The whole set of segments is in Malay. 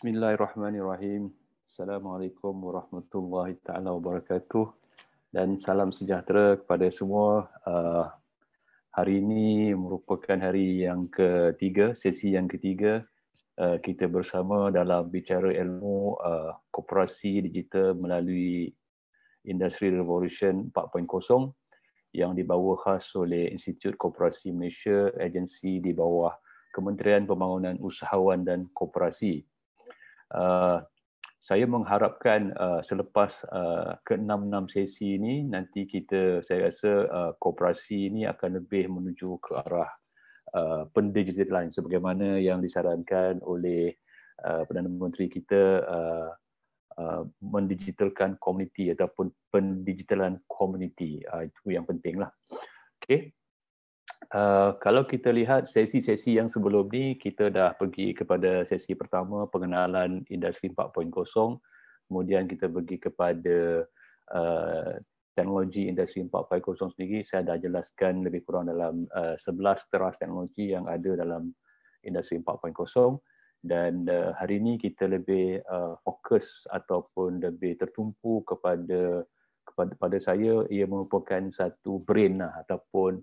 Bismillahirrahmanirrahim. Assalamualaikum warahmatullahi taala wabarakatuh dan salam sejahtera kepada semua. Uh, hari ini merupakan hari yang ketiga, sesi yang ketiga uh, kita bersama dalam bicara ilmu uh, koperasi digital melalui Industri Revolution 4.0 yang dibawa khas oleh Institut Koperasi Malaysia, agensi di bawah Kementerian Pembangunan Usahawan dan Koperasi. Uh, saya mengharapkan uh, selepas uh, ke-6-6 sesi ini nanti kita saya rasa uh, koperasi ini akan lebih menuju ke arah uh, pendigitalan sebagaimana yang disarankan oleh uh, Perdana Menteri kita uh, uh, mendigitalkan komuniti ataupun pendigitalan komuniti uh, itu yang pentinglah. Okey. Uh, kalau kita lihat sesi-sesi yang sebelum ni kita dah pergi kepada sesi pertama pengenalan industri 4.0 kemudian kita pergi kepada uh, teknologi industri 4.0 sendiri. Saya dah jelaskan lebih kurang dalam uh, 11 teras teknologi yang ada dalam industri 4.0 dan uh, hari ini kita lebih uh, fokus ataupun lebih tertumpu kepada kepada pada saya ia merupakan satu brain lah, ataupun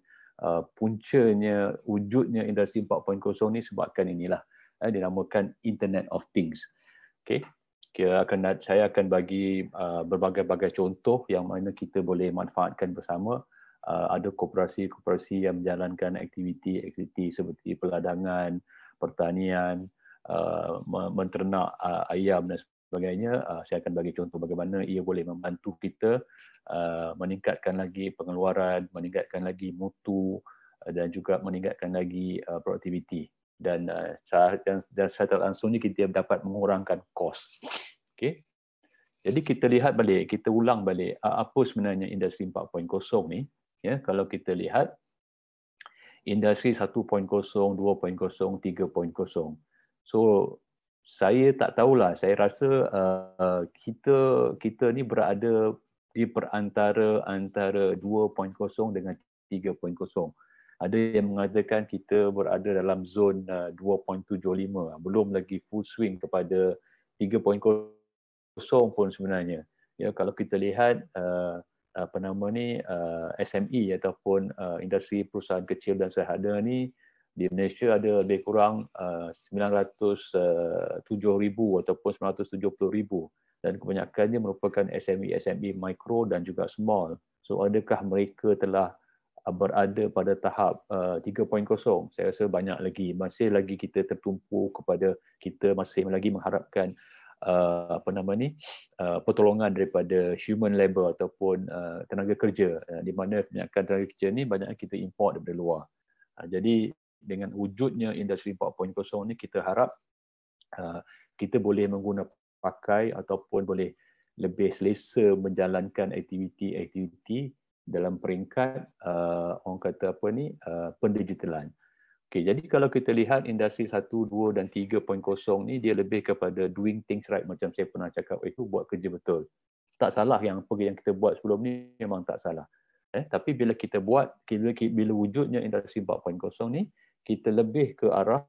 puncanya wujudnya industri 4.0 ni sebabkan inilah uh, dinamakan internet of things. Okey kira akan saya akan bagi uh, berbagai-bagai contoh yang mana kita boleh manfaatkan bersama. Uh, ada koperasi-koperasi yang menjalankan aktiviti-aktiviti seperti peladangan pertanian uh, menternak uh, ayam dan sebagainya. Uh, saya akan bagi contoh bagaimana ia boleh membantu kita uh, meningkatkan lagi pengeluaran meningkatkan lagi mutu uh, dan juga meningkatkan lagi uh, produktiviti. Dan uh, dan, dan secara langsungnya kita dapat mengurangkan kos. Okey. Jadi kita lihat balik kita ulang balik uh, apa sebenarnya industri 4.0 ni? Ya kalau kita lihat industri 1.0 2.0 3.0 so saya tak tahulah. Saya rasa uh, kita kita ni berada di perantara antara 2.0 dengan 3.0 ada yang mengatakan kita berada dalam zon uh, 2.75 belum lagi full swing kepada 3.0 pun sebenarnya. Ya kalau kita lihat uh, apa nama ni uh, SME ataupun uh, industri perusahaan kecil dan sederhana ni di Malaysia ada lebih kurang uh, 907,000 ataupun 970,000 dan kebanyakannya merupakan SME, SME mikro dan juga small. So adakah mereka telah uh, berada pada tahap uh, 3.0? Saya rasa banyak lagi. Masih lagi kita tertumpu kepada kita masih lagi mengharapkan uh, apa nama ni uh, pertolongan daripada human labor ataupun uh, tenaga kerja uh, di mana kebanyakan tenaga kerja ni banyak kita import daripada luar. Uh, jadi dengan wujudnya industri 4.0 ni kita harap uh, kita boleh menggunakan pakai ataupun boleh lebih selesa menjalankan aktiviti-aktiviti dalam peringkat uh, orang kata apa ni uh, pendigitalan. Okey, jadi kalau kita lihat industri 1, 2 dan 3.0 ni dia lebih kepada doing things right macam saya pernah cakap itu buat kerja betul. Tak salah yang apa yang kita buat sebelum ni memang tak salah. Eh, tapi bila kita buat bila, bila wujudnya industri 4.0 ni kita lebih ke arah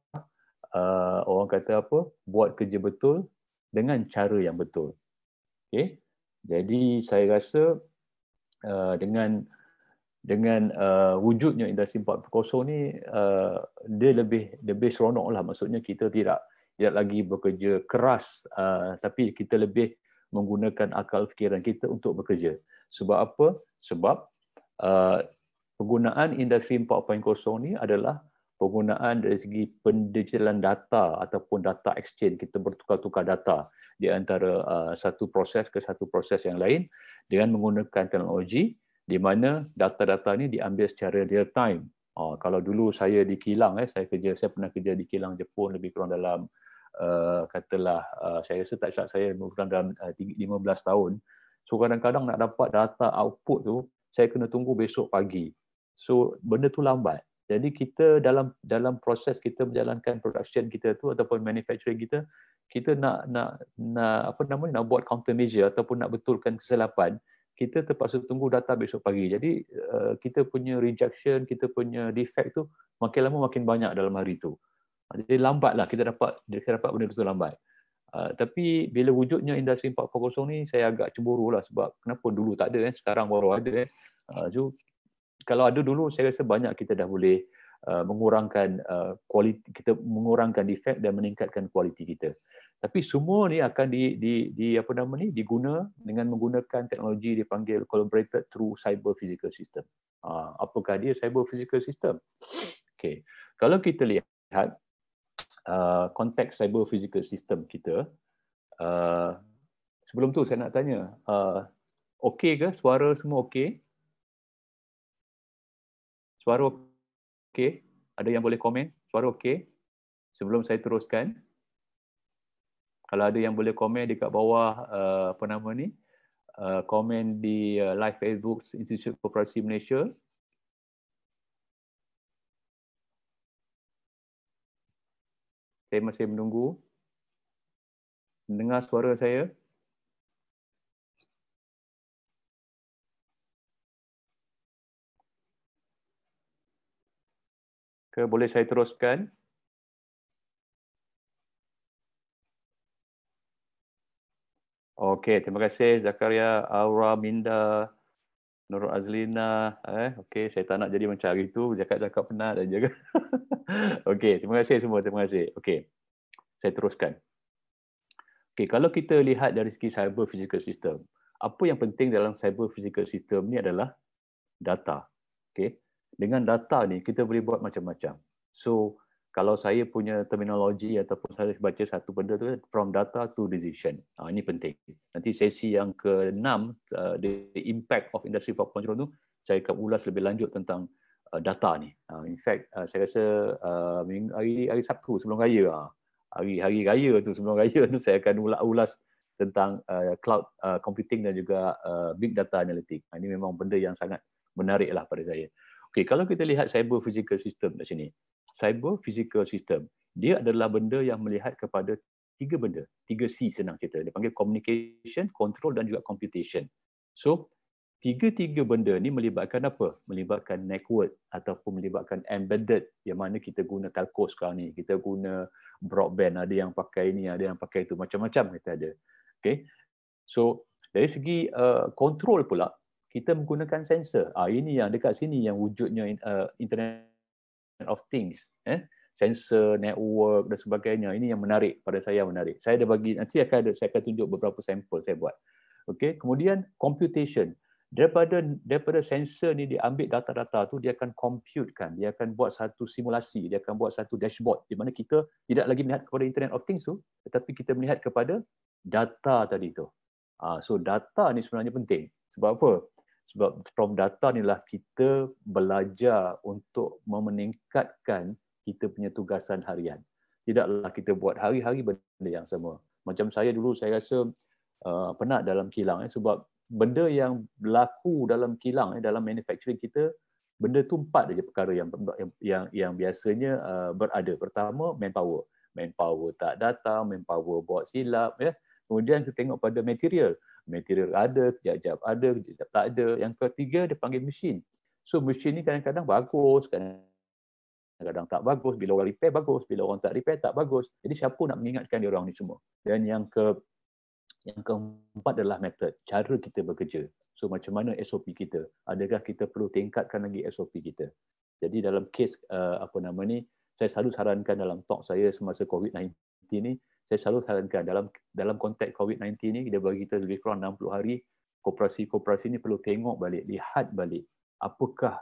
uh, orang kata apa buat kerja betul dengan cara yang betul. Okey. Jadi saya rasa uh, dengan dengan uh, wujudnya industri 4.0 ni uh, dia lebih lebih seronok lah maksudnya kita tidak tidak lagi bekerja keras uh, tapi kita lebih menggunakan akal fikiran kita untuk bekerja. Sebab apa? Sebab uh, penggunaan industri 4.0 ni adalah penggunaan dari segi pendigitalan data ataupun data exchange kita bertukar-tukar data di antara uh, satu proses ke satu proses yang lain dengan menggunakan teknologi di mana data-data ini diambil secara real time. Uh, kalau dulu saya di kilang eh saya kerja saya pernah kerja di kilang Jepun lebih kurang dalam uh, katalah uh, saya rasa tak silap saya lebih kurang dalam uh, 15 tahun. So kadang-kadang nak dapat data output tu saya kena tunggu besok pagi. So benda tu lambat. Jadi kita dalam dalam proses kita menjalankan production kita tu ataupun manufacturing kita, kita nak nak nak apa nama nak buat countermeasure ataupun nak betulkan kesilapan, kita terpaksa tunggu data besok pagi. Jadi uh, kita punya rejection, kita punya defect tu makin lama makin banyak dalam hari tu. Jadi lambatlah kita dapat kita dapat benda tu lambat. Uh, tapi bila wujudnya industri 4.0 ni saya agak cemburu lah sebab kenapa dulu tak ada eh sekarang baru ada eh. Uh, so kalau ada dulu saya rasa banyak kita dah boleh uh, mengurangkan uh, kualiti kita mengurangkan defect dan meningkatkan kualiti kita. Tapi semua ni akan di di di apa nama ni diguna dengan menggunakan teknologi dipanggil collaborated through cyber physical system. Uh, apakah dia cyber physical system? Okay. Kalau kita lihat Uh, konteks cyber physical system kita. Uh, sebelum tu saya nak tanya, uh, okey ke suara semua okey? Suara okey? Ada yang boleh komen? Suara okey? Sebelum saya teruskan. Kalau ada yang boleh komen dekat bawah uh, apa nama ni? Uh, komen di uh, live Facebook Institute Koperasi Malaysia Saya masih menunggu. Mendengar suara saya. Ke boleh saya teruskan? Okey, terima kasih Zakaria, Aura, Minda, Nur Azlina. Eh, okey, saya tak nak jadi hari tu, cakap-cakap penat dan jaga. Okey, terima kasih semua. Terima kasih. Okey. Saya teruskan. Okey, kalau kita lihat dari segi cyber physical system, apa yang penting dalam cyber physical system ni adalah data. Okey. Dengan data ni kita boleh buat macam-macam. So, kalau saya punya terminologi ataupun saya baca satu benda tu from data to decision. Ha, ini penting. Nanti sesi yang ke-6 uh, the impact of industry 4.0 tu saya akan ulas lebih lanjut tentang uh, data ni. Uh, in fact, uh, saya rasa uh, hari hari Sabtu sebelum raya, uh, hari hari raya tu sebelum raya tu saya akan ulas, ulas tentang uh, cloud uh, computing dan juga uh, big data analytics. Ini memang benda yang sangat menarik lah pada saya. Okay, kalau kita lihat cyber physical system di sini, cyber physical system dia adalah benda yang melihat kepada tiga benda, tiga C senang cerita. Dia panggil communication, control dan juga computation. So tiga-tiga benda ni melibatkan apa? Melibatkan network ataupun melibatkan embedded yang mana kita guna telco sekarang ni. Kita guna broadband, ada yang pakai ini, ada yang pakai itu, macam-macam kita ada. Okay. So dari segi uh, control pula, kita menggunakan sensor. Ah ini yang dekat sini yang wujudnya uh, Internet of Things. Eh? Sensor, network dan sebagainya. Ini yang menarik pada saya menarik. Saya ada bagi nanti akan ada saya akan tunjuk beberapa sampel saya buat. Okay. Kemudian computation daripada daripada sensor ni dia ambil data-data tu dia akan compute kan dia akan buat satu simulasi dia akan buat satu dashboard di mana kita tidak lagi melihat kepada internet of things tu tetapi kita melihat kepada data tadi tu uh, so data ni sebenarnya penting sebab apa sebab from data ni lah kita belajar untuk meningkatkan kita punya tugasan harian. Tidaklah kita buat hari-hari benda yang sama. Macam saya dulu saya rasa uh, penat dalam kilang eh, sebab benda yang berlaku dalam kilang eh, dalam manufacturing kita benda tu empat saja perkara yang yang yang biasanya uh, berada. Pertama manpower. Manpower tak datang manpower buat silap ya. Kemudian kita tengok pada material material ada kejap-kejap ada kejap tak ada yang ketiga dia panggil mesin so mesin ni kadang-kadang bagus kadang-kadang tak bagus bila orang repair bagus bila orang tak repair tak bagus jadi siapa nak mengingatkan dia orang ni semua dan yang ke yang keempat adalah metod, cara kita bekerja. So macam mana SOP kita? Adakah kita perlu tingkatkan lagi SOP kita? Jadi dalam kes uh, apa nama ni, saya selalu sarankan dalam talk saya semasa COVID-19 ni, saya selalu sarankan dalam dalam konteks COVID-19 ni, dia bagi kita lebih kurang 60 hari, koperasi-koperasi ni perlu tengok balik, lihat balik apakah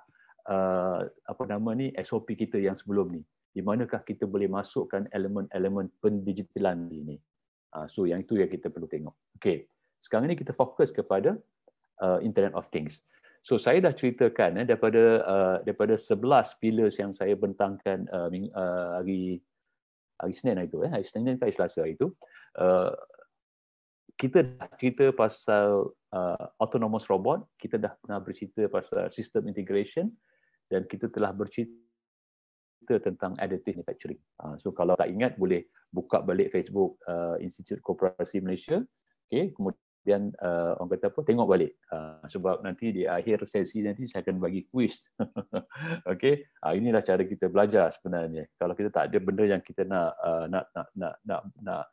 uh, apa nama ni SOP kita yang sebelum ni. Di manakah kita boleh masukkan elemen-elemen pendigitalan ini? Uh, so yang itu yang kita perlu tengok. Okay. Sekarang ini kita fokus kepada uh, Internet of Things. So saya dah ceritakan eh, daripada uh, daripada 11 pillars yang saya bentangkan uh, uh, hari hari Senin itu eh hari Senin ke hari Selasa itu uh, kita dah cerita pasal uh, autonomous robot, kita dah pernah bercerita pasal system integration dan kita telah bercerita tentang additive manufacturing. Uh, so kalau tak ingat boleh buka balik Facebook uh, Institute Koperasi Malaysia. Okay, kemudian uh, orang kata apa? Tengok balik. Uh, sebab nanti di akhir sesi nanti saya akan bagi quiz. okay, uh, inilah cara kita belajar sebenarnya. Kalau kita tak ada benda yang kita nak uh, nak, nak nak nak nak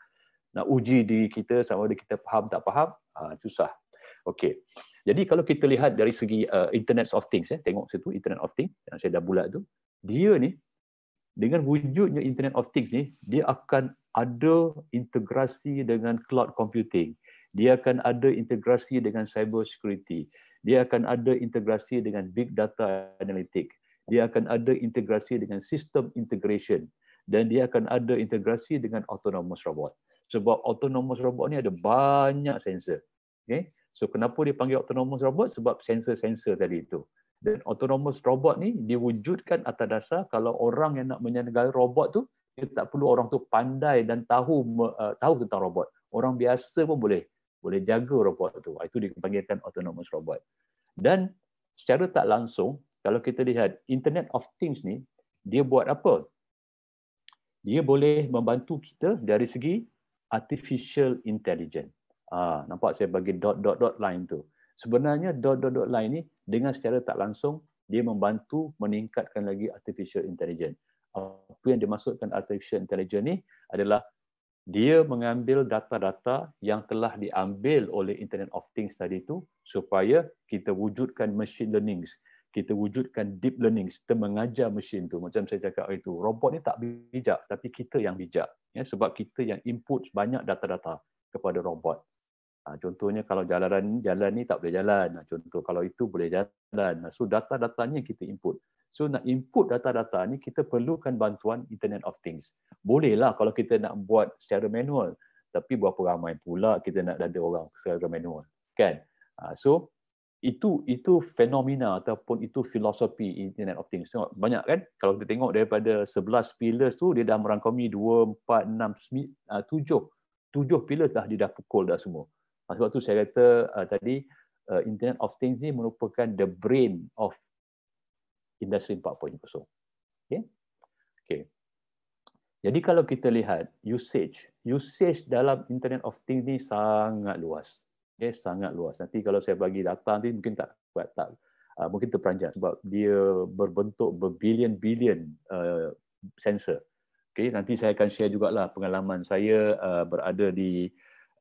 nak uji diri kita sama ada kita faham tak faham, uh, susah. Okey. Jadi kalau kita lihat dari segi uh, Internet of Things, ya, tengok situ Internet of Things yang saya dah bulat tu, dia ni dengan wujudnya Internet of Things ni, dia akan ada integrasi dengan cloud computing. Dia akan ada integrasi dengan cyber security. Dia akan ada integrasi dengan big data analytic. Dia akan ada integrasi dengan system integration dan dia akan ada integrasi dengan autonomous robot. Sebab autonomous robot ni ada banyak sensor. Okay? So kenapa dia panggil autonomous robot? Sebab sensor-sensor tadi itu. Dan autonomous robot ni diwujudkan atas dasar kalau orang yang nak menyelenggara robot tu, dia tak perlu orang tu pandai dan tahu uh, tahu tentang robot. Orang biasa pun boleh boleh jaga robot tu. Itu dipanggilkan autonomous robot. Dan secara tak langsung, kalau kita lihat Internet of Things ni, dia buat apa? Dia boleh membantu kita dari segi artificial intelligence. Ah, nampak saya bagi dot dot dot line tu. Sebenarnya dot dot dot line ni dengan secara tak langsung dia membantu meningkatkan lagi artificial intelligence. Apa yang dimaksudkan artificial intelligence ni adalah dia mengambil data-data yang telah diambil oleh Internet of Things tadi itu supaya kita wujudkan machine learning, kita wujudkan deep learning, kita mengajar mesin tu. Macam saya cakap itu, robot ni tak bijak tapi kita yang bijak. Ya, sebab kita yang input banyak data-data kepada robot. Ha, contohnya kalau jalan jalan ni tak boleh jalan. Ha, contoh kalau itu boleh jalan. Ha, so data-datanya kita input. So nak input data-data ni kita perlukan bantuan Internet of Things. Bolehlah kalau kita nak buat secara manual. Tapi berapa ramai pula kita nak ada orang secara manual. Kan? Ha, so itu itu fenomena ataupun itu filosofi Internet of Things. Tengok, banyak kan? Kalau kita tengok daripada 11 pillars tu dia dah merangkumi 2, 4, 6, 7. 7 pillars dah dia dah pukul dah semua. Ah, sebab tu saya kata uh, tadi uh, Internet of Things ni merupakan the brain of industri 4.0. Okay? Okay. Jadi kalau kita lihat usage, usage dalam Internet of Things ni sangat luas. Okay, sangat luas. Nanti kalau saya bagi data nanti mungkin tak kuat tak uh, mungkin terperanjat sebab dia berbentuk berbilion-bilion uh, sensor. Okay, nanti saya akan share jugalah pengalaman saya uh, berada di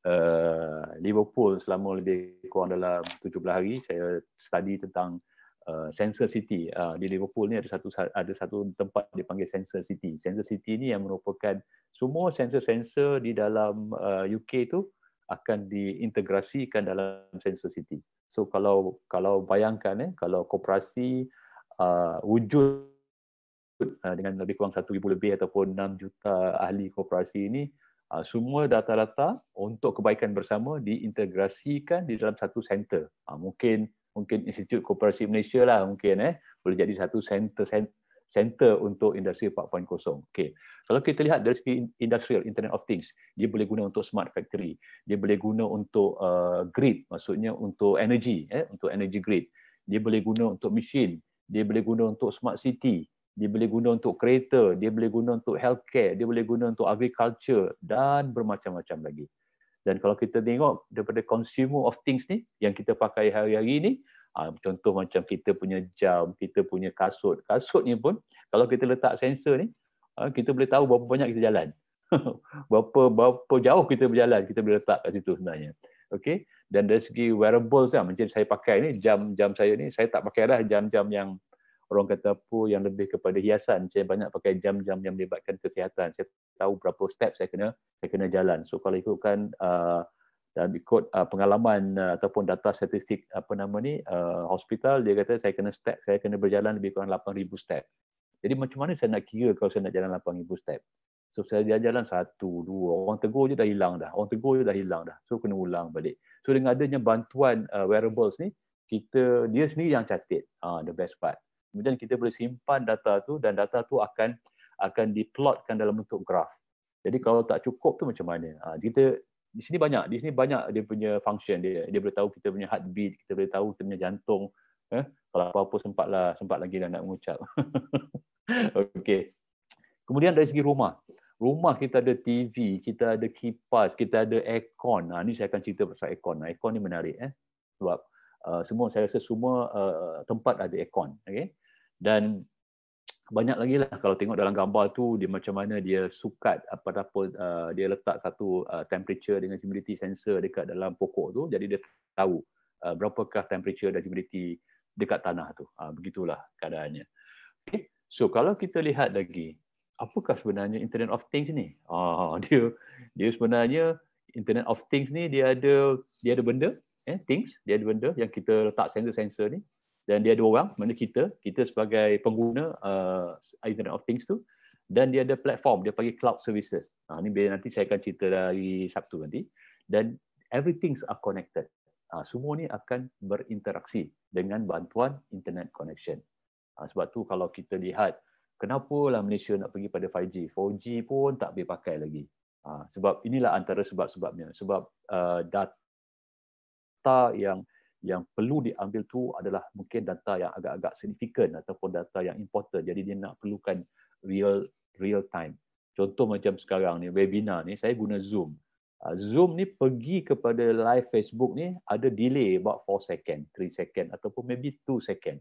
uh, Liverpool selama lebih kurang dalam 17 hari saya study tentang uh, Sensor City uh, di Liverpool ni ada satu ada satu tempat dipanggil Sensor City. Sensor City ni yang merupakan semua sensor-sensor di dalam uh, UK tu akan diintegrasikan dalam Sensor City. So kalau kalau bayangkan eh kalau koperasi uh, wujud uh, dengan lebih kurang 1000 lebih ataupun 6 juta ahli koperasi ini Ah, semua data-data untuk kebaikan bersama diintegrasikan di dalam satu center. Ah, mungkin mungkin Institut Koperasi Malaysia lah mungkin eh boleh jadi satu center center untuk industri 4.0. Okey. Kalau kita lihat dari segi industrial internet of things, dia boleh guna untuk smart factory, dia boleh guna untuk uh, grid, maksudnya untuk energy eh untuk energy grid. Dia boleh guna untuk machine, dia boleh guna untuk smart city, dia boleh guna untuk kereta, dia boleh guna untuk healthcare, dia boleh guna untuk agriculture dan bermacam-macam lagi. Dan kalau kita tengok daripada consumer of things ni yang kita pakai hari-hari ni, ah, contoh macam kita punya jam, kita punya kasut. Kasut ni pun kalau kita letak sensor ni, ah, kita boleh tahu berapa banyak kita jalan. berapa berapa jauh kita berjalan, kita boleh letak kat situ sebenarnya. Okay? Dan dari segi wearables lah, macam saya pakai ni, jam-jam saya ni, saya tak pakai dah jam-jam yang orang kata apa yang lebih kepada hiasan. Saya banyak pakai jam-jam yang melibatkan kesihatan. Saya tahu berapa step saya kena saya kena jalan. So kalau ikutkan uh, dan ikut uh, pengalaman uh, ataupun data statistik apa nama ni uh, hospital dia kata saya kena step saya kena berjalan lebih kurang 8000 step. Jadi macam mana saya nak kira kalau saya nak jalan 8000 step? So saya jalan satu dua orang tegur je dah hilang dah. Orang tegur je dah hilang dah. So kena ulang balik. So dengan adanya bantuan uh, wearables ni kita dia sendiri yang catat uh, the best part kemudian kita boleh simpan data tu dan data tu akan akan diplotkan dalam bentuk graf. Jadi kalau tak cukup tu macam mana? Ha, kita di sini banyak, di sini banyak dia punya function dia. Dia boleh tahu kita punya heartbeat, kita boleh tahu kita punya jantung. Eh? Kalau apa-apa sempatlah, sempat lagi dah nak mengucap. Okey. Kemudian dari segi rumah. Rumah kita ada TV, kita ada kipas, kita ada aircon. Ha, ni saya akan cerita pasal aircon. Aircon ni menarik eh. Sebab uh, semua saya rasa semua uh, tempat ada aircon. Okay? Dan banyak lagi lah kalau tengok dalam gambar tu dia macam mana dia sukat apa-apa uh, dia letak satu uh, temperature dengan humidity sensor dekat dalam pokok tu jadi dia tahu uh, berapakah temperature dan humidity dekat tanah tu. Uh, begitulah keadaannya. Okay. So kalau kita lihat lagi apakah sebenarnya Internet of Things ni? Ah dia dia sebenarnya Internet of Things ni dia ada dia ada benda eh things dia ada benda yang kita letak sensor-sensor ni dan dia ada orang mana kita kita sebagai pengguna uh, Internet of Things tu dan dia ada platform dia panggil cloud services. Ha, ni biar nanti saya akan cerita dari Sabtu nanti. Dan everything are connected. Ha, semua ni akan berinteraksi dengan bantuan internet connection. Ha, sebab tu kalau kita lihat kenapa lah Malaysia nak pergi pada 5G 4G pun tak boleh pakai lagi. Ha, sebab inilah antara sebab-sebabnya. Sebab uh, data yang yang perlu diambil tu adalah mungkin data yang agak-agak signifikan ataupun data yang important. Jadi dia nak perlukan real real time. Contoh macam sekarang ni webinar ni saya guna Zoom. Ah, Zoom ni pergi kepada live Facebook ni ada delay about 4 second, 3 second ataupun maybe 2 second.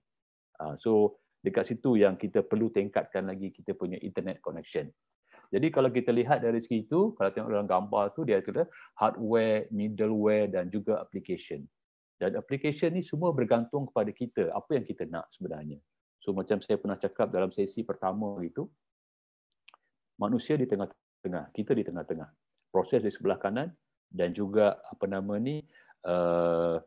Ah, so dekat situ yang kita perlu tingkatkan lagi kita punya internet connection. Jadi kalau kita lihat dari segi itu, kalau tengok dalam gambar tu dia ada hardware, middleware dan juga application. Dan application ni semua bergantung kepada kita, apa yang kita nak sebenarnya. So macam saya pernah cakap dalam sesi pertama itu, manusia di tengah-tengah, kita di tengah-tengah. Proses di sebelah kanan dan juga apa nama ni, uh,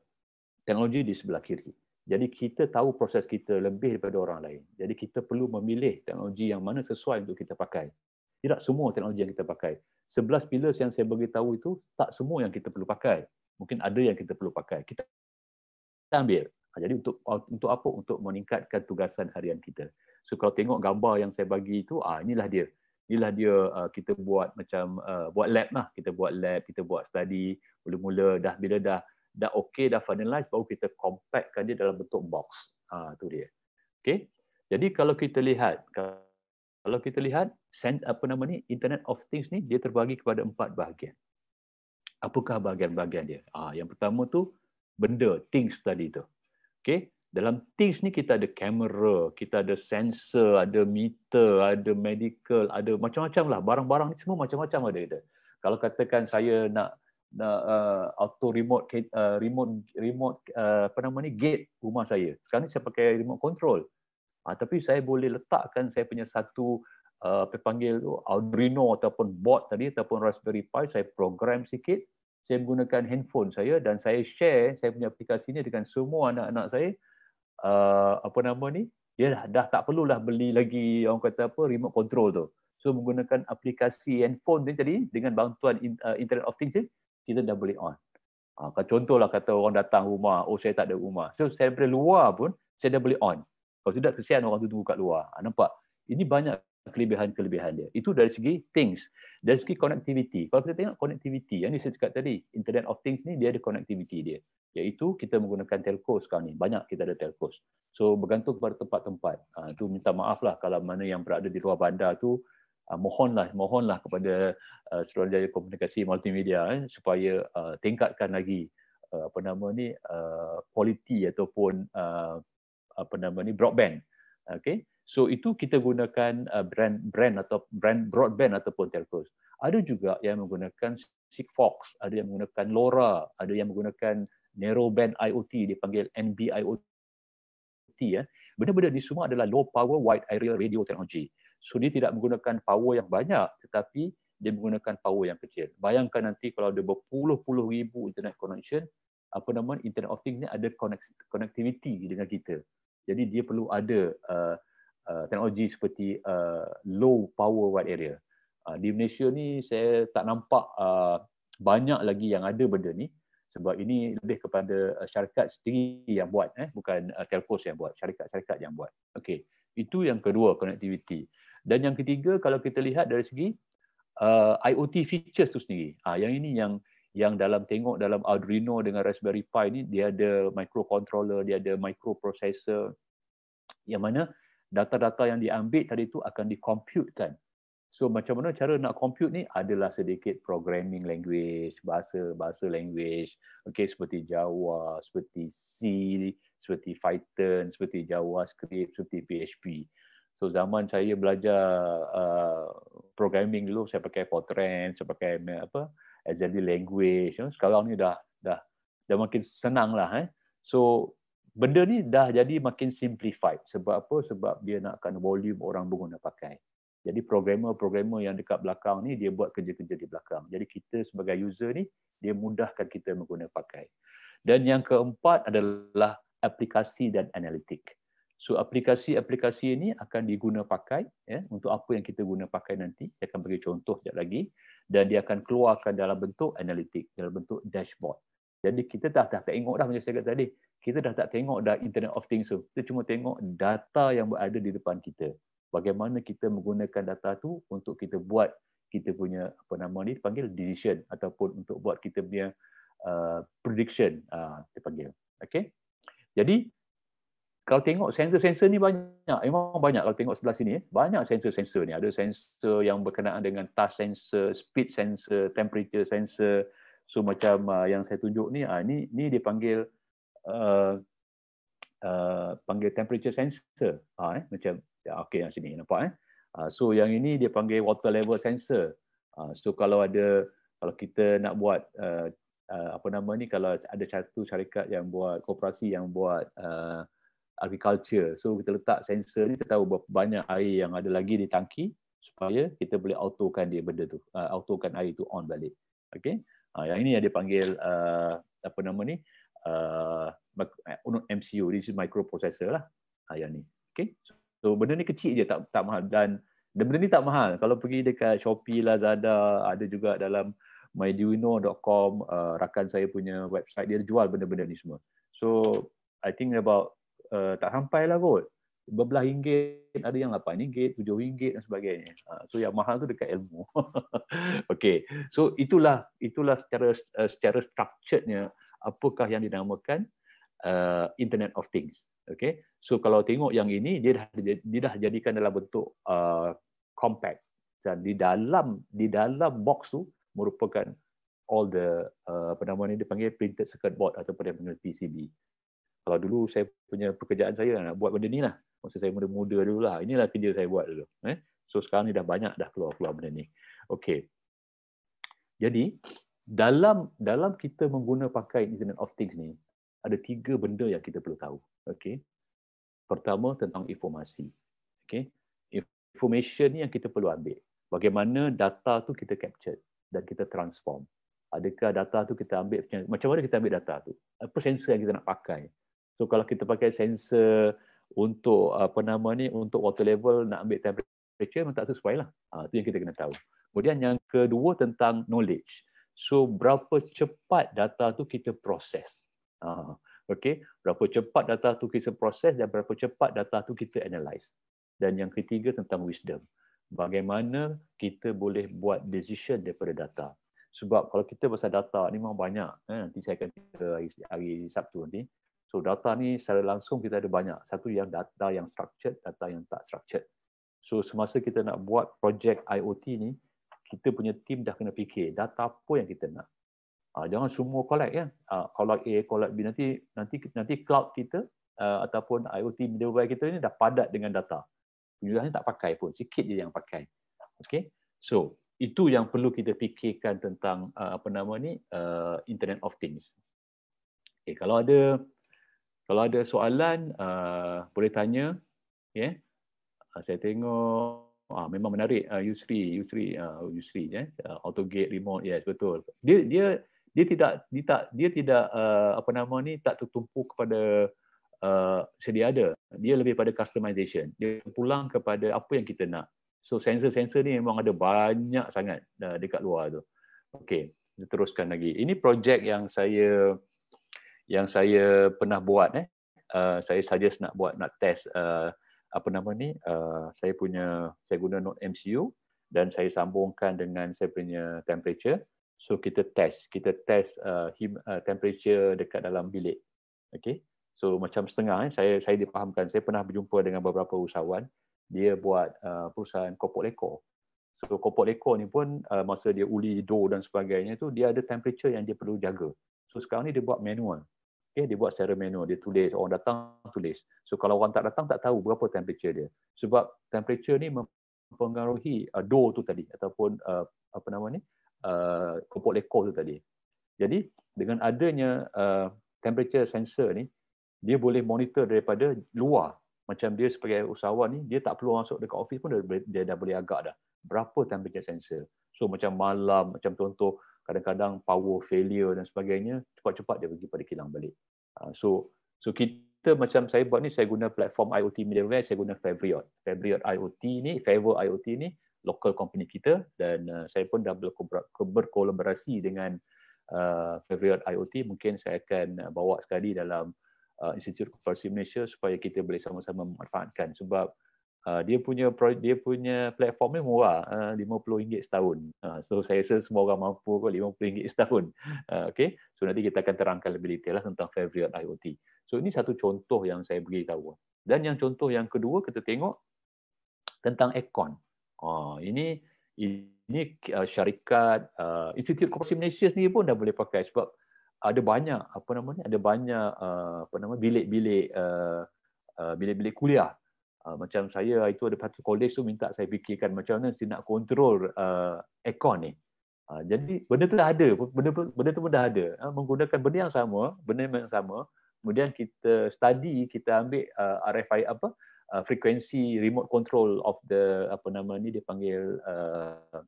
teknologi di sebelah kiri. Jadi kita tahu proses kita lebih daripada orang lain. Jadi kita perlu memilih teknologi yang mana sesuai untuk kita pakai. Tidak semua teknologi yang kita pakai. 11 pillars yang saya beritahu itu tak semua yang kita perlu pakai. Mungkin ada yang kita perlu pakai. Kita kita ambil. Ha, jadi untuk untuk apa? Untuk meningkatkan tugasan harian kita. So kalau tengok gambar yang saya bagi itu, ah inilah dia. Inilah dia uh, kita buat macam uh, buat lab lah. Kita buat lab, kita buat study. Mula-mula dah bila dah dah okey, dah finalize, baru kita compactkan dia dalam bentuk box. Ha, tu dia. Okay. Jadi kalau kita lihat, kalau kita lihat, send, apa nama ni, Internet of Things ni, dia terbagi kepada empat bahagian. Apakah bahagian-bahagian dia? Ah, yang pertama tu, benda things tadi tu. Okay, dalam things ni kita ada kamera, kita ada sensor, ada meter, ada medical, ada macam-macam lah barang-barang ni semua macam-macam ada kita. Kalau katakan saya nak nak uh, auto remote uh, remote remote uh, apa nama ni gate rumah saya. Sekarang ni saya pakai remote control. Ha, tapi saya boleh letakkan saya punya satu uh, apa panggil tu Arduino ataupun board tadi ataupun Raspberry Pi saya program sikit saya menggunakan handphone saya dan saya share saya punya aplikasi ni dengan semua anak-anak saya uh, apa nama ni? Dia dah, dah tak perlulah beli lagi orang kata apa remote control tu. So menggunakan aplikasi handphone ni tadi dengan bantuan uh, internet of things ni kita dah boleh on. Uh, contohlah kata orang datang rumah oh saya tak ada rumah. So saya dari luar pun saya dah boleh on. Kalau tidak kesian orang tu tunggu kat luar. Uh, nampak? Ini banyak kelebihan-kelebihan dia. Itu dari segi things. Dari segi connectivity. Kalau kita tengok connectivity, yang ni saya cakap tadi, Internet of Things ni dia ada connectivity dia. Iaitu kita menggunakan telco sekarang ni. Banyak kita ada telco. So bergantung kepada tempat-tempat. Ha, tu minta maaf lah kalau mana yang berada di luar bandar tu, uh, mohonlah, mohonlah kepada uh, Komunikasi Multimedia eh, supaya uh, tingkatkan lagi uh, apa nama ni, uh, quality ataupun uh, apa nama ni, broadband. Okay, So itu kita gunakan uh, brand brand atau brand broadband ataupun telcos. Ada juga yang menggunakan Sigfox, ada yang menggunakan LoRa, ada yang menggunakan narrowband IoT dipanggil NB-IoT ya. Benda-benda ini semua adalah low power wide area radio technology. So dia tidak menggunakan power yang banyak tetapi dia menggunakan power yang kecil. Bayangkan nanti kalau ada berpuluh-puluh ribu internet connection, apa nama internet of things ni ada connectivity dengan kita. Jadi dia perlu ada uh, uh, teknologi seperti uh, low power wide area. Uh, di Malaysia ni saya tak nampak uh, banyak lagi yang ada benda ni sebab ini lebih kepada uh, syarikat sendiri yang buat eh bukan uh, telcos yang buat syarikat-syarikat yang buat. Okey. Itu yang kedua connectivity. Dan yang ketiga kalau kita lihat dari segi uh, IoT features tu sendiri. Ah uh, yang ini yang yang dalam tengok dalam Arduino dengan Raspberry Pi ni dia ada microcontroller, dia ada microprocessor yang mana data-data yang diambil tadi itu akan dikomputekan. So macam mana cara nak compute ni adalah sedikit programming language, bahasa bahasa language, okay seperti Java, seperti C, seperti Python, seperti JavaScript, seperti PHP. So zaman saya belajar uh, programming dulu saya pakai Fortran, saya pakai apa assembly language. You know. Sekarang ni dah dah dah makin senang lah. Eh. So benda ni dah jadi makin simplified. Sebab apa? Sebab dia nakkan volume orang pengguna pakai. Jadi programmer-programmer yang dekat belakang ni dia buat kerja-kerja di belakang. Jadi kita sebagai user ni dia mudahkan kita mengguna pakai. Dan yang keempat adalah aplikasi dan analitik. So aplikasi-aplikasi ini akan diguna pakai ya untuk apa yang kita guna pakai nanti. Saya akan bagi contoh sekejap lagi dan dia akan keluarkan dalam bentuk analitik, dalam bentuk dashboard. Jadi kita dah tak tengok dah macam saya kata tadi. Kita dah tak tengok dah Internet of Things tu. Kita cuma tengok data yang berada di depan kita bagaimana kita menggunakan data tu untuk kita buat kita punya apa nama ni dipanggil decision ataupun untuk buat kita punya uh, prediction uh, dipanggil okey jadi kalau tengok sensor-sensor ni banyak memang banyak kalau tengok sebelah sini eh. banyak sensor-sensor ni ada sensor yang berkenaan dengan touch sensor speed sensor temperature sensor so macam uh, yang saya tunjuk ni uh, ni ni dipanggil uh, uh, panggil temperature sensor uh, eh macam Ya, okey yang sini nampak eh. Uh, so yang ini dia panggil water level sensor. Uh, so kalau ada kalau kita nak buat uh, uh, apa nama ni kalau ada satu syarikat yang buat koperasi yang buat uh, agriculture. So kita letak sensor ni kita tahu berapa banyak air yang ada lagi di tangki supaya kita boleh autokan dia benda tu. Uh, autokan air tu on balik. Okey. Uh, yang ini yang dia panggil uh, apa nama ni? Uh, MCU, this is microprocessor lah. Uh, yang ni. Okay. So benda ni kecil je tak tak mahal dan dan benda ni tak mahal. Kalau pergi dekat Shopee, Lazada, ada juga dalam myduino.com, uh, rakan saya punya website dia jual benda-benda ni semua. So I think about uh, tak sampai lah kot. Berbelah ringgit, ada yang lapan ringgit, tujuh ringgit dan sebagainya. Uh, so yang mahal tu dekat ilmu. okay. So itulah itulah secara uh, secara structurednya apakah yang dinamakan uh, Internet of Things. Okay, so kalau tengok yang ini dia dah dia dah jadikan dalam bentuk uh, compact dan di dalam di dalam box tu merupakan all the uh, apa nama ni dipanggil printed circuit board atau pada panggil PCB. Kalau dulu saya punya pekerjaan saya nak buat benda ni lah. Masa saya muda-muda dulu lah. Inilah kerja saya buat dulu. Eh? So sekarang ni dah banyak dah keluar-keluar benda ni. Okay. Jadi dalam dalam kita mengguna pakai Internet of Things ni, ada tiga benda yang kita perlu tahu. Okay. Pertama tentang informasi. Okay. Information ni yang kita perlu ambil. Bagaimana data tu kita capture dan kita transform. Adakah data tu kita ambil, macam mana kita ambil data tu? Apa sensor yang kita nak pakai? So kalau kita pakai sensor untuk apa nama ni, untuk water level, nak ambil temperature, memang tak sesuai lah. Ha, itu yang kita kena tahu. Kemudian yang kedua tentang knowledge. So berapa cepat data tu kita proses. Ha, okay, berapa cepat data tu kita proses dan berapa cepat data tu kita analyze. Dan yang ketiga tentang wisdom. Bagaimana kita boleh buat decision daripada data. Sebab kalau kita pasal data ni memang banyak. Eh, nanti saya akan cerita hari, hari Sabtu nanti. So data ni secara langsung kita ada banyak. Satu yang data yang structured, data yang tak structured. So semasa kita nak buat projek IoT ni, kita punya team dah kena fikir data apa yang kita nak. Uh, jangan semua collect ya. Uh, collect A, collect B nanti nanti nanti cloud kita uh, ataupun IoT middleware kita ni dah padat dengan data. Penjualannya tak pakai pun, sikit je yang pakai. Okay. So, itu yang perlu kita fikirkan tentang uh, apa nama ni uh, Internet of Things. Okay, kalau ada kalau ada soalan uh, boleh tanya ya. Yeah. Uh, saya tengok ah memang menarik uh, Yusri Yusri uh, Yusri. Yeah. Uh, AutoGate remote yes betul. Dia dia dia tidak dia tak dia tidak uh, apa nama ni tak tertumpu kepada uh, sedia ada dia lebih pada customization dia pulang kepada apa yang kita nak so sensor-sensor ni memang ada banyak sangat uh, dekat luar tu okey kita teruskan lagi ini projek yang saya yang saya pernah buat eh uh, saya suggest nak buat nak test uh, apa nama ni uh, saya punya saya guna Node MCU dan saya sambungkan dengan saya punya temperature So kita test, kita test uh, temperature dekat dalam bilik. Okay. So macam setengah, eh, saya saya dipahamkan, saya pernah berjumpa dengan beberapa usahawan, dia buat uh, perusahaan kopok lekor. So kopok lekor ni pun uh, masa dia uli do dan sebagainya tu, dia ada temperature yang dia perlu jaga. So sekarang ni dia buat manual. Okay, dia buat secara manual, dia tulis, orang datang tulis. So kalau orang tak datang tak tahu berapa temperature dia. Sebab temperature ni mempengaruhi uh, door tu tadi ataupun uh, apa nama ni? Uh, kopok lekor tu tadi. Jadi dengan adanya uh, temperature sensor ni, dia boleh monitor daripada luar. Macam dia sebagai usahawan ni, dia tak perlu masuk dekat office pun dia, dia dah boleh agak dah. Berapa temperature sensor. So macam malam, macam contoh kadang-kadang power failure dan sebagainya cepat-cepat dia pergi pada kilang balik. Uh, so so kita macam saya buat ni saya guna platform IoT middleware saya guna Favriot. Favriot IoT ni, Favor IoT ni local company kita dan uh, saya pun dah berkolaborasi dengan uh, Favriot IoT mungkin saya akan bawa sekali dalam uh, Institute Koperasi Malaysia supaya kita boleh sama-sama memanfaatkan sebab Uh, dia punya dia punya platform ni murah uh, RM50 setahun. Uh, so saya rasa semua orang mampu kot RM50 setahun. Uh, okay. So nanti kita akan terangkan lebih detail lah tentang Favorite IoT. So ini satu contoh yang saya beritahu. Dan yang contoh yang kedua kita tengok tentang Econ. Uh, ini ini uh, syarikat uh, Institute Koperasi Malaysia sendiri pun dah boleh pakai sebab ada banyak apa namanya ada banyak uh, apa nama bilik-bilik uh, uh, bilik-bilik kuliah Uh, macam saya itu ada satu college tu minta saya fikirkan macam mana saya nak kontrol uh, aircon ni. Uh, jadi benda tu dah ada, benda, benda tu pun dah ada. Uh, menggunakan benda yang sama, benda yang sama, kemudian kita study, kita ambil uh, RFI apa, uh, frekuensi remote control of the apa nama ni dia panggil uh,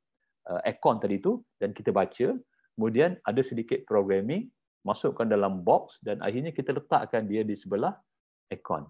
uh, aircon tadi tu dan kita baca, kemudian ada sedikit programming, masukkan dalam box dan akhirnya kita letakkan dia di sebelah aircon.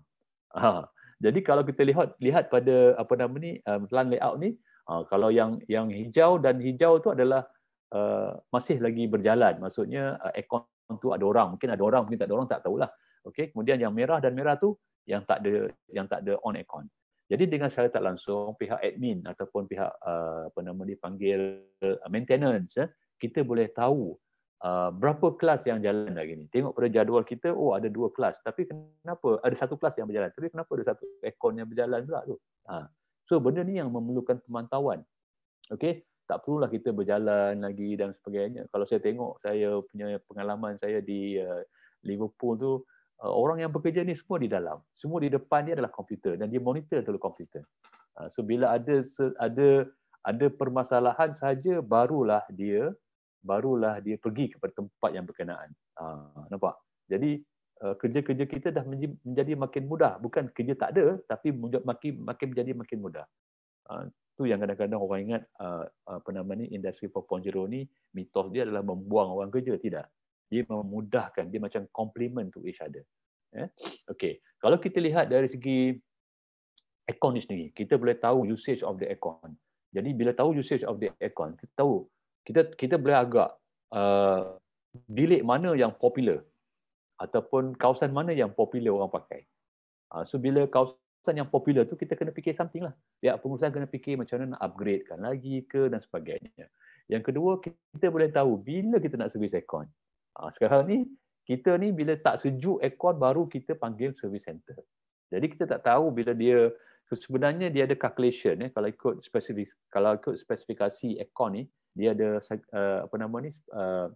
Uh, jadi kalau kita lihat lihat pada apa nama ni um, plan layout ni, uh, kalau yang yang hijau dan hijau tu adalah uh, masih lagi berjalan. Maksudnya uh, aircon tu ada orang, mungkin ada orang, mungkin tak ada orang tak tahulah. Okey, kemudian yang merah dan merah tu yang tak ada yang tak ada on aircon. Jadi dengan secara tak langsung pihak admin ataupun pihak uh, apa nama dipanggil uh, maintenance uh, kita boleh tahu uh, berapa kelas yang jalan lagi ni. Tengok pada jadual kita, oh ada dua kelas. Tapi kenapa ada satu kelas yang berjalan? Tapi kenapa ada satu aircon yang berjalan pula tu? Ha. So benda ni yang memerlukan pemantauan. Okey, tak perlulah kita berjalan lagi dan sebagainya. Kalau saya tengok saya punya pengalaman saya di uh, Liverpool tu, uh, orang yang bekerja ni semua di dalam. Semua di depan dia adalah komputer dan dia monitor terus komputer. So bila ada ada ada permasalahan saja barulah dia barulah dia pergi kepada tempat yang berkenaan. Ha, nampak? Jadi uh, kerja-kerja kita dah menjadi makin mudah. Bukan kerja tak ada, tapi makin makin menjadi makin mudah. Uh, tu yang kadang-kadang orang ingat uh, apa nama ni industri 4.0 ni mitos dia adalah membuang orang kerja tidak. Dia memudahkan, dia macam complement to each other. Eh? Okay. Kalau kita lihat dari segi aircon ni sendiri, kita boleh tahu usage of the aircon. Jadi bila tahu usage of the aircon, kita tahu kita kita boleh agak uh, bilik mana yang popular ataupun kawasan mana yang popular orang pakai. Uh, so bila kawasan yang popular tu kita kena fikir something lah. Pihak pengurusan kena fikir macam mana nak upgradekan lagi ke dan sebagainya. Yang kedua kita boleh tahu bila kita nak servis aircon. Uh, sekarang ni kita ni bila tak sejuk aircon baru kita panggil service center. Jadi kita tak tahu bila dia sebenarnya dia ada calculation eh kalau ikut spesifik kalau ikut spesifikasi aircon ni dia ada uh, apa nama ni uh,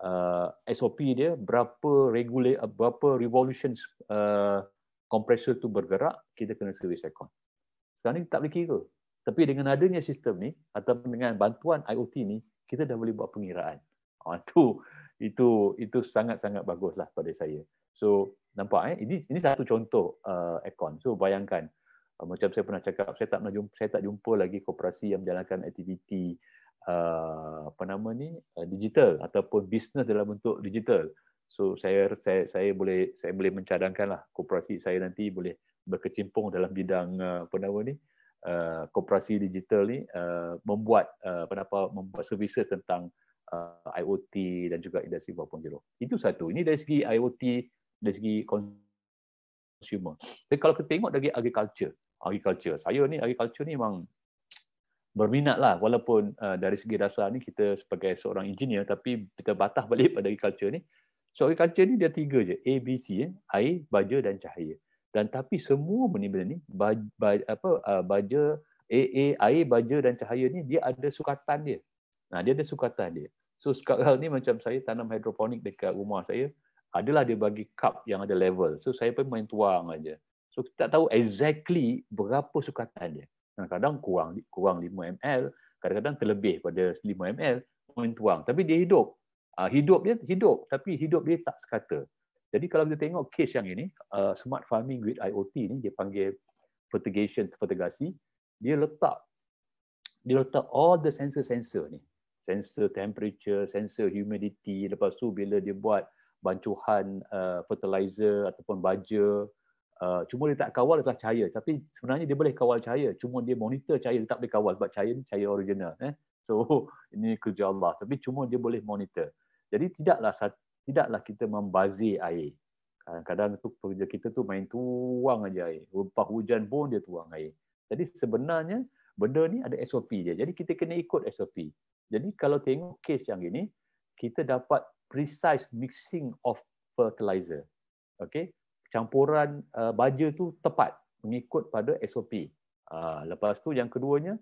uh, SOP dia berapa regulate uh, berapa revolutions uh, kompresor tu bergerak kita kena servis aircon. Sekarang ni tak boleh kira. Tapi dengan adanya sistem ni atau dengan bantuan IoT ni kita dah boleh buat pengiraan. Ah tu itu itu sangat-sangat baguslah pada saya. So nampak eh ini ini satu contoh uh, aircon. So bayangkan uh, macam saya pernah cakap saya tak pernah jumpa saya tak jumpa lagi koperasi yang menjalankan aktiviti apa nama ni uh, digital ataupun bisnes dalam bentuk digital. So saya saya saya boleh saya boleh mencadangkan lah koperasi saya nanti boleh berkecimpung dalam bidang uh, apa nama ni uh, koperasi digital ni uh, membuat uh, apa apa membuat services tentang uh, IoT dan juga industri 4.0. Itu satu. Ini dari segi IoT dari segi consumer. Tapi kalau kita tengok dari agriculture, agriculture. Saya ni agriculture ni memang berminat lah walaupun uh, dari segi dasar ni kita sebagai seorang engineer tapi kita batah balik pada agriculture ni so agriculture ni dia tiga je A, B, C eh? air, baja dan cahaya dan tapi semua benda-benda ni baj, baj, apa, uh, baja A, A, air, baja dan cahaya ni dia ada sukatan dia nah dia ada sukatan dia so sekarang ni macam saya tanam hidroponik dekat rumah saya adalah dia bagi cup yang ada level. So saya pun main tuang aja. So kita tak tahu exactly berapa sukatan dia. Kadang-kadang kurang kurang 5 ml, kadang-kadang terlebih pada 5 ml main tuang. Tapi dia hidup. Uh, hidup dia hidup tapi hidup dia tak sekata. Jadi kalau kita tengok case yang ini, uh, smart farming with IoT ni dia panggil fertigation fertigasi, dia letak dia letak all the sensor-sensor ni. Sensor temperature, sensor humidity, lepas tu bila dia buat bancuhan uh, fertilizer ataupun baja uh, cuma dia tak kawal adalah cahaya. Tapi sebenarnya dia boleh kawal cahaya. Cuma dia monitor cahaya. Dia tak boleh kawal sebab cahaya ni cahaya original eh. So ini kerja Allah. Tapi cuma dia boleh monitor. Jadi tidaklah tidaklah kita membazir air. Kadang-kadang tu kerja kita tu main tuang aja air. Lepas hujan pun dia tuang air. Jadi sebenarnya benda ni ada SOP dia. Jadi kita kena ikut SOP jadi kalau tengok kes yang ini kita dapat precise mixing of fertilizer. Okay, campuran uh, baja tu tepat mengikut pada SOP. Uh, lepas tu yang keduanya,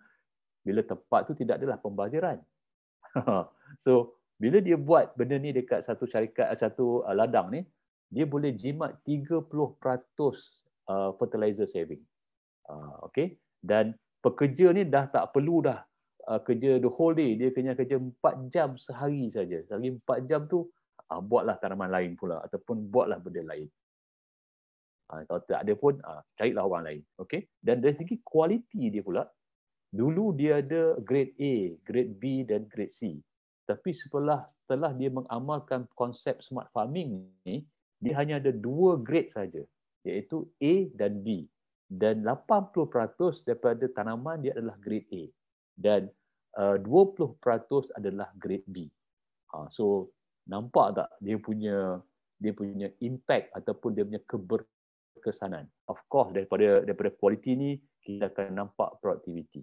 bila tepat tu tidak adalah pembaziran. so bila dia buat benda ni dekat satu syarikat satu uh, ladang ni, dia boleh jimat 30% uh, fertilizer saving. Uh, okay, dan pekerja ni dah tak perlu dah uh, kerja the whole day dia kena kerja 4 jam sehari saja sehari 4 jam tu uh, buatlah tanaman lain pula ataupun buatlah benda lain uh, kalau tak ada pun uh, carilah orang lain okey dan dari segi kualiti dia pula dulu dia ada grade A grade B dan grade C. Tapi setelah setelah dia mengamalkan konsep smart farming ni dia hanya ada dua grade saja iaitu A dan B. Dan 80% daripada tanaman dia adalah grade A. Dan uh, 20% adalah grade B. Ha, so nampak tak dia punya dia punya impact ataupun dia punya keberkesanan. Of course daripada daripada kualiti ni kita akan nampak productivity.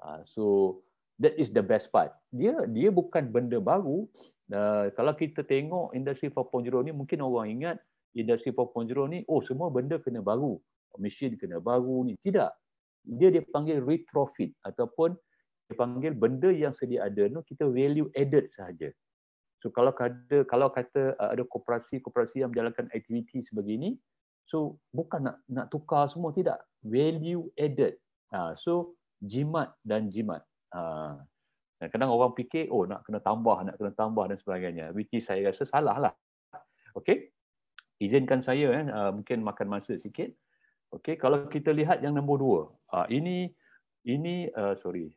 Ha, so that is the best part. Dia dia bukan benda baru. Uh, kalau kita tengok industri 4.0 ni mungkin orang ingat industri 4.0 ni oh semua benda kena baru. Mesin kena baru ni. Tidak. Dia dia panggil retrofit ataupun dia panggil benda yang sedia ada tu kita value added sahaja. So kalau kata kalau kata uh, ada koperasi-koperasi yang menjalankan aktiviti sebegini, so bukan nak nak tukar semua tidak, value added. Ha, so jimat dan jimat. Ha, kadang orang fikir oh nak kena tambah, nak kena tambah dan sebagainya. Which is saya rasa salah lah. Okay. Izinkan saya eh, uh, mungkin makan masa sikit. Okay, kalau kita lihat yang nombor dua. Uh, ini ini uh, sorry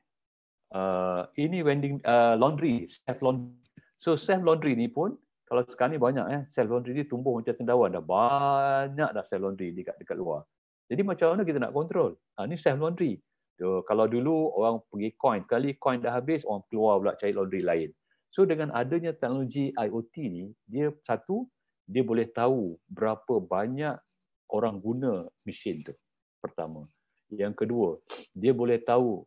uh, ini vending uh, laundry self laundry so self laundry ni pun kalau sekarang ni banyak eh self laundry ni tumbuh macam cendawan dah banyak dah self laundry dekat dekat luar jadi macam mana kita nak kontrol ha, ni self laundry so, kalau dulu orang pergi coin kali coin dah habis orang keluar pula cari laundry lain so dengan adanya teknologi IoT ni dia satu dia boleh tahu berapa banyak orang guna mesin tu pertama yang kedua dia boleh tahu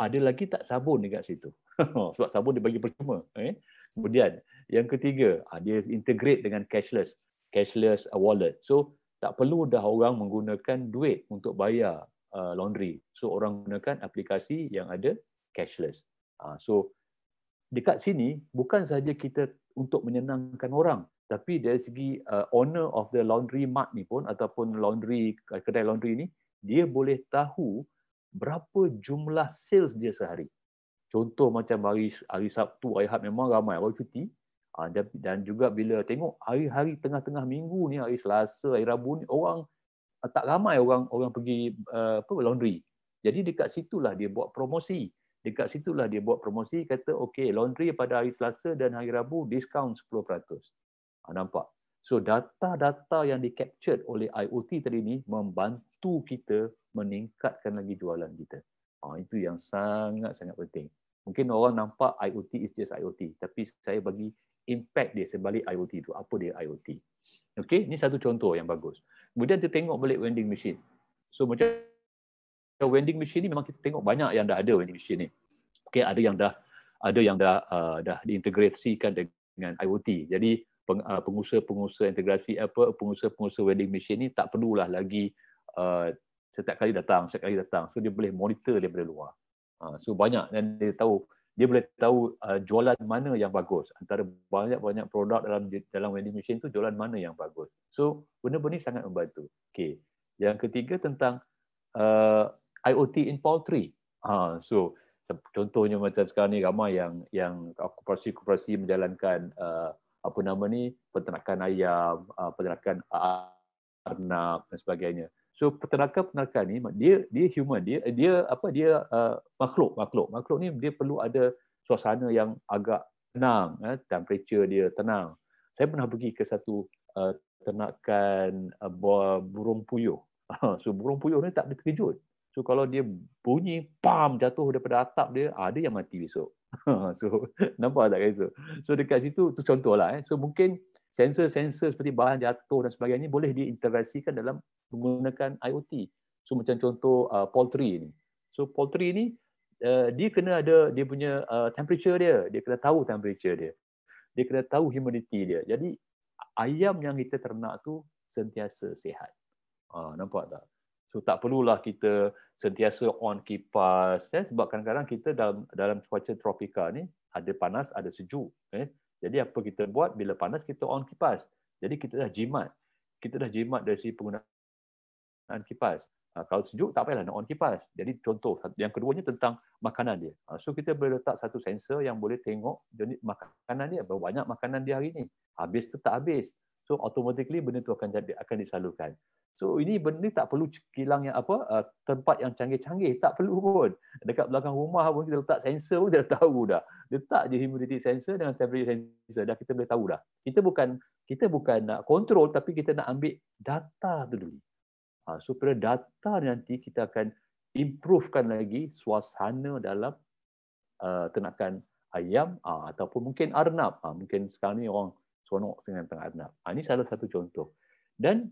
ada lagi tak sabun dekat situ. Sebab sabun dia bagi percuma. Eh? Kemudian yang ketiga, ah, dia integrate dengan cashless, cashless wallet. So tak perlu dah orang menggunakan duit untuk bayar uh, laundry. So orang gunakan aplikasi yang ada cashless. Uh, so dekat sini bukan saja kita untuk menyenangkan orang, tapi dari segi owner of the laundry mart ni pun ataupun laundry kedai laundry ni, dia boleh tahu berapa jumlah sales dia sehari. Contoh macam hari hari Sabtu, hari Ahad memang ramai orang cuti. Ah, dan juga bila tengok hari-hari tengah-tengah minggu ni, hari Selasa, hari Rabu ni, orang ah, tak ramai orang orang pergi uh, apa laundry. Jadi dekat situlah dia buat promosi. Dekat situlah dia buat promosi kata okey laundry pada hari Selasa dan hari Rabu diskaun 10%. Ha, nampak? So data-data yang di captured oleh IoT tadi ni membantu kita meningkatkan lagi jualan kita. Ha, itu yang sangat-sangat penting. Mungkin orang nampak IoT is just IoT. Tapi saya bagi impact dia sebalik IoT itu. Apa dia IoT? Okay, ini satu contoh yang bagus. Kemudian kita tengok balik vending machine. So macam vending machine ni memang kita tengok banyak yang dah ada vending machine ni. Okay, ada yang dah ada yang dah uh, dah diintegrasikan dengan IoT. Jadi uh, pengusaha-pengusaha integrasi apa pengusaha-pengusaha vending machine ni tak perlulah lagi uh, setiap kali datang, setiap kali datang. So dia boleh monitor daripada luar. Ha, so banyak dan dia tahu dia boleh tahu uh, jualan mana yang bagus antara banyak-banyak produk dalam dalam vending machine tu jualan mana yang bagus. So benda-benda ni sangat membantu. Okay. Yang ketiga tentang uh, IoT in poultry. Ha, so contohnya macam sekarang ni ramai yang yang koperasi-koperasi menjalankan uh, apa nama ni peternakan ayam, uh, peternakan arnab dan sebagainya. So peternakan-peternakan ni dia dia human, dia dia apa dia uh, makhluk, makhluk. Makhluk ni dia perlu ada suasana yang agak tenang, eh, temperature dia tenang. Saya pernah pergi ke satu uh, ternakan uh, burung puyuh. so burung puyuh ni tak boleh terkejut. So kalau dia bunyi pam jatuh daripada atap dia, ada yang mati besok. so nampak tak guys? So dekat situ tu contohlah eh. So mungkin sensor-sensor seperti bahan jatuh dan sebagainya boleh diintegrasikan dalam menggunakan IoT. So macam contoh uh, poultry ni. So poultry ni uh, dia kena ada dia punya uh, temperature dia, dia kena tahu temperature dia. Dia kena tahu humidity dia. Jadi ayam yang kita ternak tu sentiasa sihat. Uh, nampak tak? So tak perlulah kita sentiasa on kipas eh? sebab kadang-kadang kita dalam dalam cuaca tropika ni ada panas, ada sejuk. Eh? Jadi apa kita buat bila panas kita on kipas. Jadi kita dah jimat. Kita dah jimat dari segi penggunaan kipas. Ha, kalau sejuk tak payahlah nak on kipas. Jadi contoh yang keduanya tentang makanan dia. Ha, so kita boleh letak satu sensor yang boleh tengok jenis makanan dia berapa banyak makanan dia hari ini. Habis tu tak habis. So automatically benda tu akan jadi akan disalurkan. So ini benda ni tak perlu kilang yang apa uh, tempat yang canggih-canggih tak perlu pun. Dekat belakang rumah pun kita letak sensor pun kita tahu dah. Letak je humidity sensor dengan temperature sensor dah kita boleh tahu dah. Kita bukan kita bukan nak kontrol tapi kita nak ambil data dulu. Ha, supaya data nanti kita akan improvekan lagi suasana dalam uh, ternakan ayam uh, ataupun mungkin arnab. Uh, mungkin sekarang ni orang sonok dengan tengah arnab. Uh, ini salah satu contoh. Dan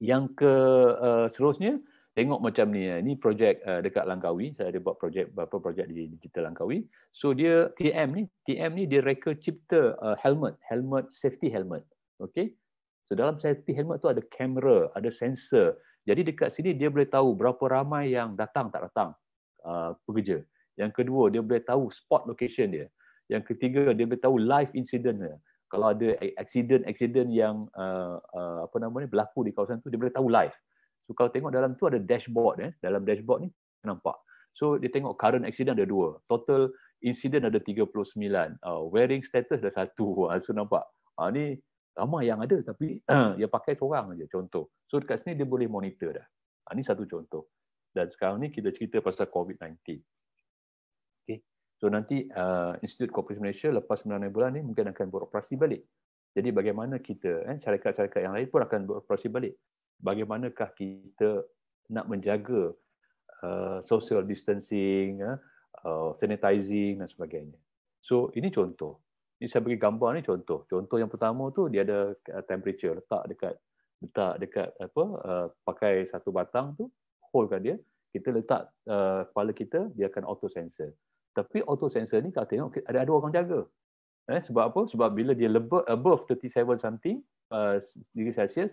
yang ke uh, seterusnya tengok macam ni ini projek uh, dekat Langkawi saya ada buat projek beberapa projek di digital Langkawi so dia TM ni TM ni dia reka cipta helmet helmet safety helmet okey So dalam safety helmet tu ada kamera, ada sensor. Jadi dekat sini dia boleh tahu berapa ramai yang datang tak datang pekerja. Yang kedua dia boleh tahu spot location dia. Yang ketiga dia boleh tahu live incident dia. Kalau ada accident-accident yang uh, uh, apa nama ni berlaku di kawasan tu dia boleh tahu live. So kalau tengok dalam tu ada dashboard eh. Dalam dashboard ni nampak. So dia tengok current accident ada dua. Total incident ada 39. Uh, wearing status ada satu. So nampak. Uh, ni ramai yang ada tapi dia pakai seorang aja contoh. So dekat sini dia boleh monitor dah. Ha, ini satu contoh. Dan sekarang ni kita cerita pasal COVID-19. So nanti uh, Institut Korporasi Malaysia lepas 9 bulan ni mungkin akan beroperasi balik. Jadi bagaimana kita, eh, syarikat-syarikat yang lain pun akan beroperasi balik. Bagaimanakah kita nak menjaga uh, social distancing, uh, sanitizing dan sebagainya. So ini contoh. Ini saya bagi gambar ni contoh. Contoh yang pertama tu dia ada uh, temperature letak dekat letak dekat apa uh, pakai satu batang tu holekan dia kita letak uh, kepala kita dia akan auto sensor. Tapi auto sensor ni kalau tengok ada ada orang jaga. Eh sebab apa? Sebab bila dia lebih above 37 something uh, degree Celsius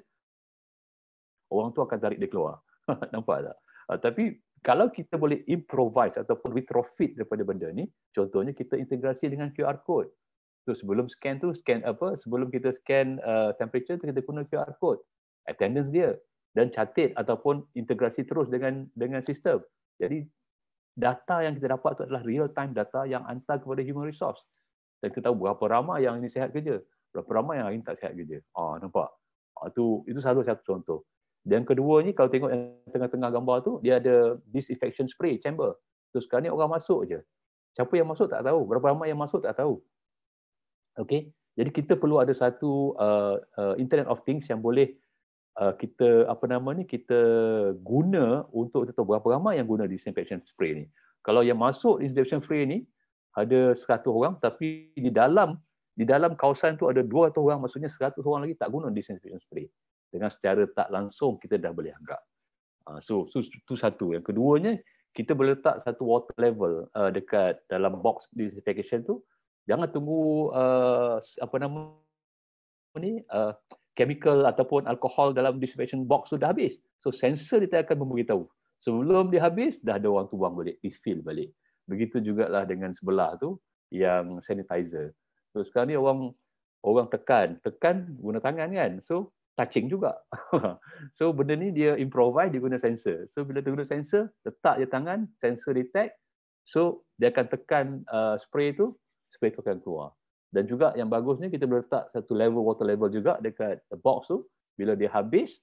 orang tu akan tarik dia keluar. Nampak tak? Uh, tapi kalau kita boleh improvise ataupun retrofit daripada benda ni, contohnya kita integrasi dengan QR code. So sebelum scan tu scan apa sebelum kita scan uh, temperature tu kita guna QR code attendance dia dan catat ataupun integrasi terus dengan dengan sistem. Jadi data yang kita dapat tu adalah real time data yang hantar kepada human resource. Dan kita tahu berapa ramai yang ini sihat kerja, berapa ramai yang ini tak sihat kerja. Ah nampak. Ah tu itu satu satu contoh. Dan kedua ni kalau tengok yang tengah-tengah gambar tu dia ada disinfection spray chamber. Terus sekarang ni orang masuk je. Siapa yang masuk tak tahu, berapa ramai yang masuk tak tahu. Okay, jadi kita perlu ada satu uh, uh, Internet of Things yang boleh kita apa nama ni kita guna untuk tahu berapa ramai yang guna disinfection spray ni. Kalau yang masuk disinfection spray ni ada 100 orang tapi di dalam di dalam kawasan tu ada 200 orang maksudnya 100 orang lagi tak guna disinfection spray. Dengan secara tak langsung kita dah boleh anggap. Uh, so, so tu satu. Yang keduanya kita boleh letak satu water level uh, dekat dalam box disinfection tu jangan tunggu uh, apa nama ni uh, chemical ataupun alkohol dalam disinfection box sudah habis. So sensor kita akan memberitahu. Sebelum dia habis dah ada orang tuang balik, refill balik. Begitu juga lah dengan sebelah tu yang sanitizer. So sekarang ni orang orang tekan, tekan guna tangan kan. So touching juga. so benda ni dia improvise dia guna sensor. So bila dia guna sensor, letak je tangan, sensor detect. So dia akan tekan uh, spray tu, spray tu akan keluar. Dan juga yang bagus ni kita boleh letak satu level water level juga dekat box tu. Bila dia habis,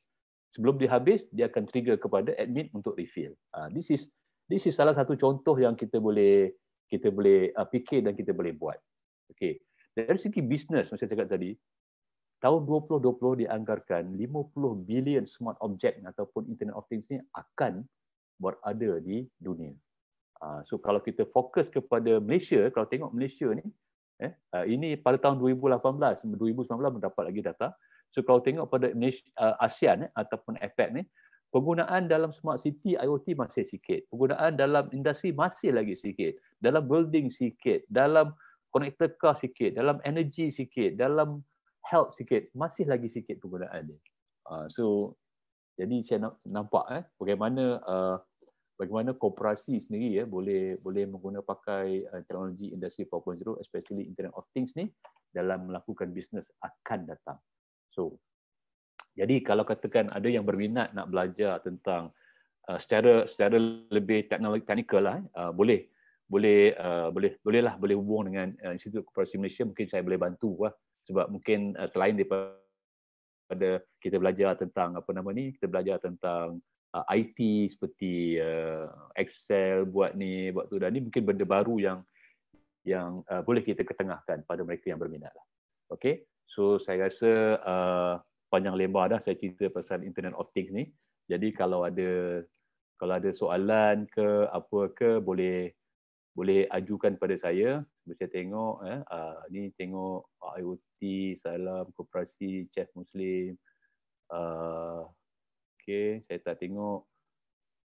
sebelum dia habis, dia akan trigger kepada admin untuk refill. Uh, this is this is salah satu contoh yang kita boleh kita boleh uh, fikir dan kita boleh buat. Okay. Dari segi bisnes, macam saya cakap tadi, tahun 2020 dianggarkan 50 bilion smart object ataupun Internet of Things ni akan berada di dunia. Uh, so kalau kita fokus kepada Malaysia, kalau tengok Malaysia ni, eh, uh, ini pada tahun 2018, 2019 mendapat lagi data. So kalau tengok pada uh, ASEAN eh, ataupun APEC ni, penggunaan dalam smart city IoT masih sikit. Penggunaan dalam industri masih lagi sikit. Dalam building sikit, dalam connector car sikit, dalam energy sikit, dalam health sikit, masih lagi sikit penggunaan dia. Uh, so jadi saya nampak eh bagaimana uh, bagaimana koperasi sendiri ya boleh boleh menggunakan pakai uh, teknologi industri 4.0 especially internet of things ni dalam melakukan bisnes akan datang. So jadi kalau katakan ada yang berminat nak belajar tentang uh, secara secara lebih teknologi teknikal lah, uh, boleh boleh uh, boleh bolehlah boleh hubung dengan uh, Institut Koperasi Malaysia mungkin saya boleh bantu lah sebab mungkin uh, selain daripada kita belajar tentang apa nama ni kita belajar tentang uh, IT seperti uh, Excel buat ni buat tu dan ni mungkin benda baru yang yang uh, boleh kita ketengahkan pada mereka yang berminat lah. Okay, so saya rasa uh, panjang lebar dah saya cerita pasal Internet of Things ni. Jadi kalau ada kalau ada soalan ke apa ke boleh boleh ajukan pada saya. Saya tengok eh uh, ni tengok IoT, salam koperasi chef muslim. Uh, okey, saya tak tengok.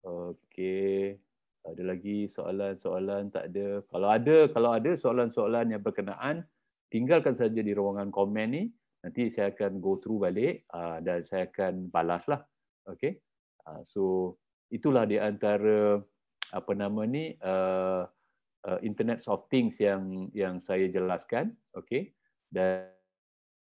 Okey. Ada lagi soalan-soalan tak ada. Kalau ada, kalau ada soalan-soalan yang berkenaan, tinggalkan saja di ruangan komen ni nanti saya akan go through balik uh, dan saya akan balas lah. Okay. Uh, so itulah di antara apa nama ni uh, uh, Internet of Things yang yang saya jelaskan. Okay. Dan,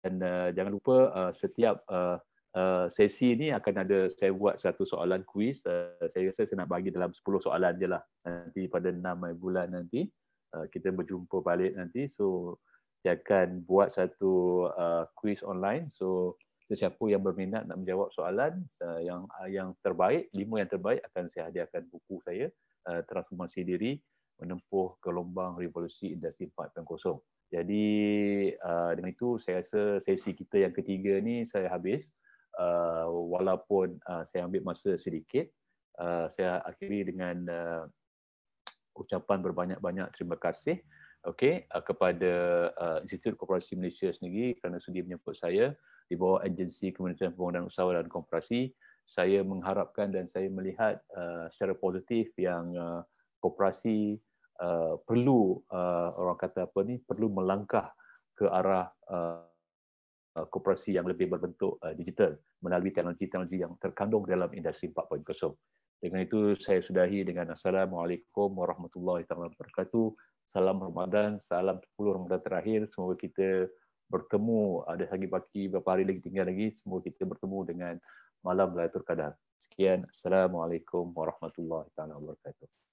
dan uh, jangan lupa uh, setiap uh, uh, sesi ini akan ada saya buat satu soalan kuis. Uh, saya rasa saya nak bagi dalam 10 soalan je lah. Nanti pada 6 bulan nanti uh, kita berjumpa balik nanti. So saya akan buat satu uh, quiz online. So sesiapa yang berminat nak menjawab soalan uh, yang uh, yang terbaik, lima yang terbaik akan saya hadiahkan buku saya uh, transformasi diri menempuh gelombang revolusi industri 4.0. Jadi uh, dengan itu saya rasa sesi kita yang ketiga ni saya habis uh, walaupun uh, saya ambil masa sedikit uh, saya akhiri dengan uh, ucapan berbanyak-banyak terima kasih okay, uh, kepada uh, Institut Koperasi Malaysia sendiri kerana sudi menyebut saya di bawah agensi Kementerian Pembangunan Usaha dan Koperasi. Saya mengharapkan dan saya melihat uh, secara positif yang uh, koperasi uh, perlu uh, orang kata apa ni perlu melangkah ke arah uh, koperasi yang lebih berbentuk uh, digital melalui teknologi-teknologi yang terkandung dalam industri 4.0. Dengan itu saya sudahi dengan Assalamualaikum warahmatullahi wabarakatuh salam Ramadan, salam 10 Ramadan terakhir. Semoga kita bertemu ada lagi baki beberapa hari lagi tinggal lagi. Semoga kita bertemu dengan malam Lailatul Qadar. Sekian. Assalamualaikum warahmatullahi wabarakatuh.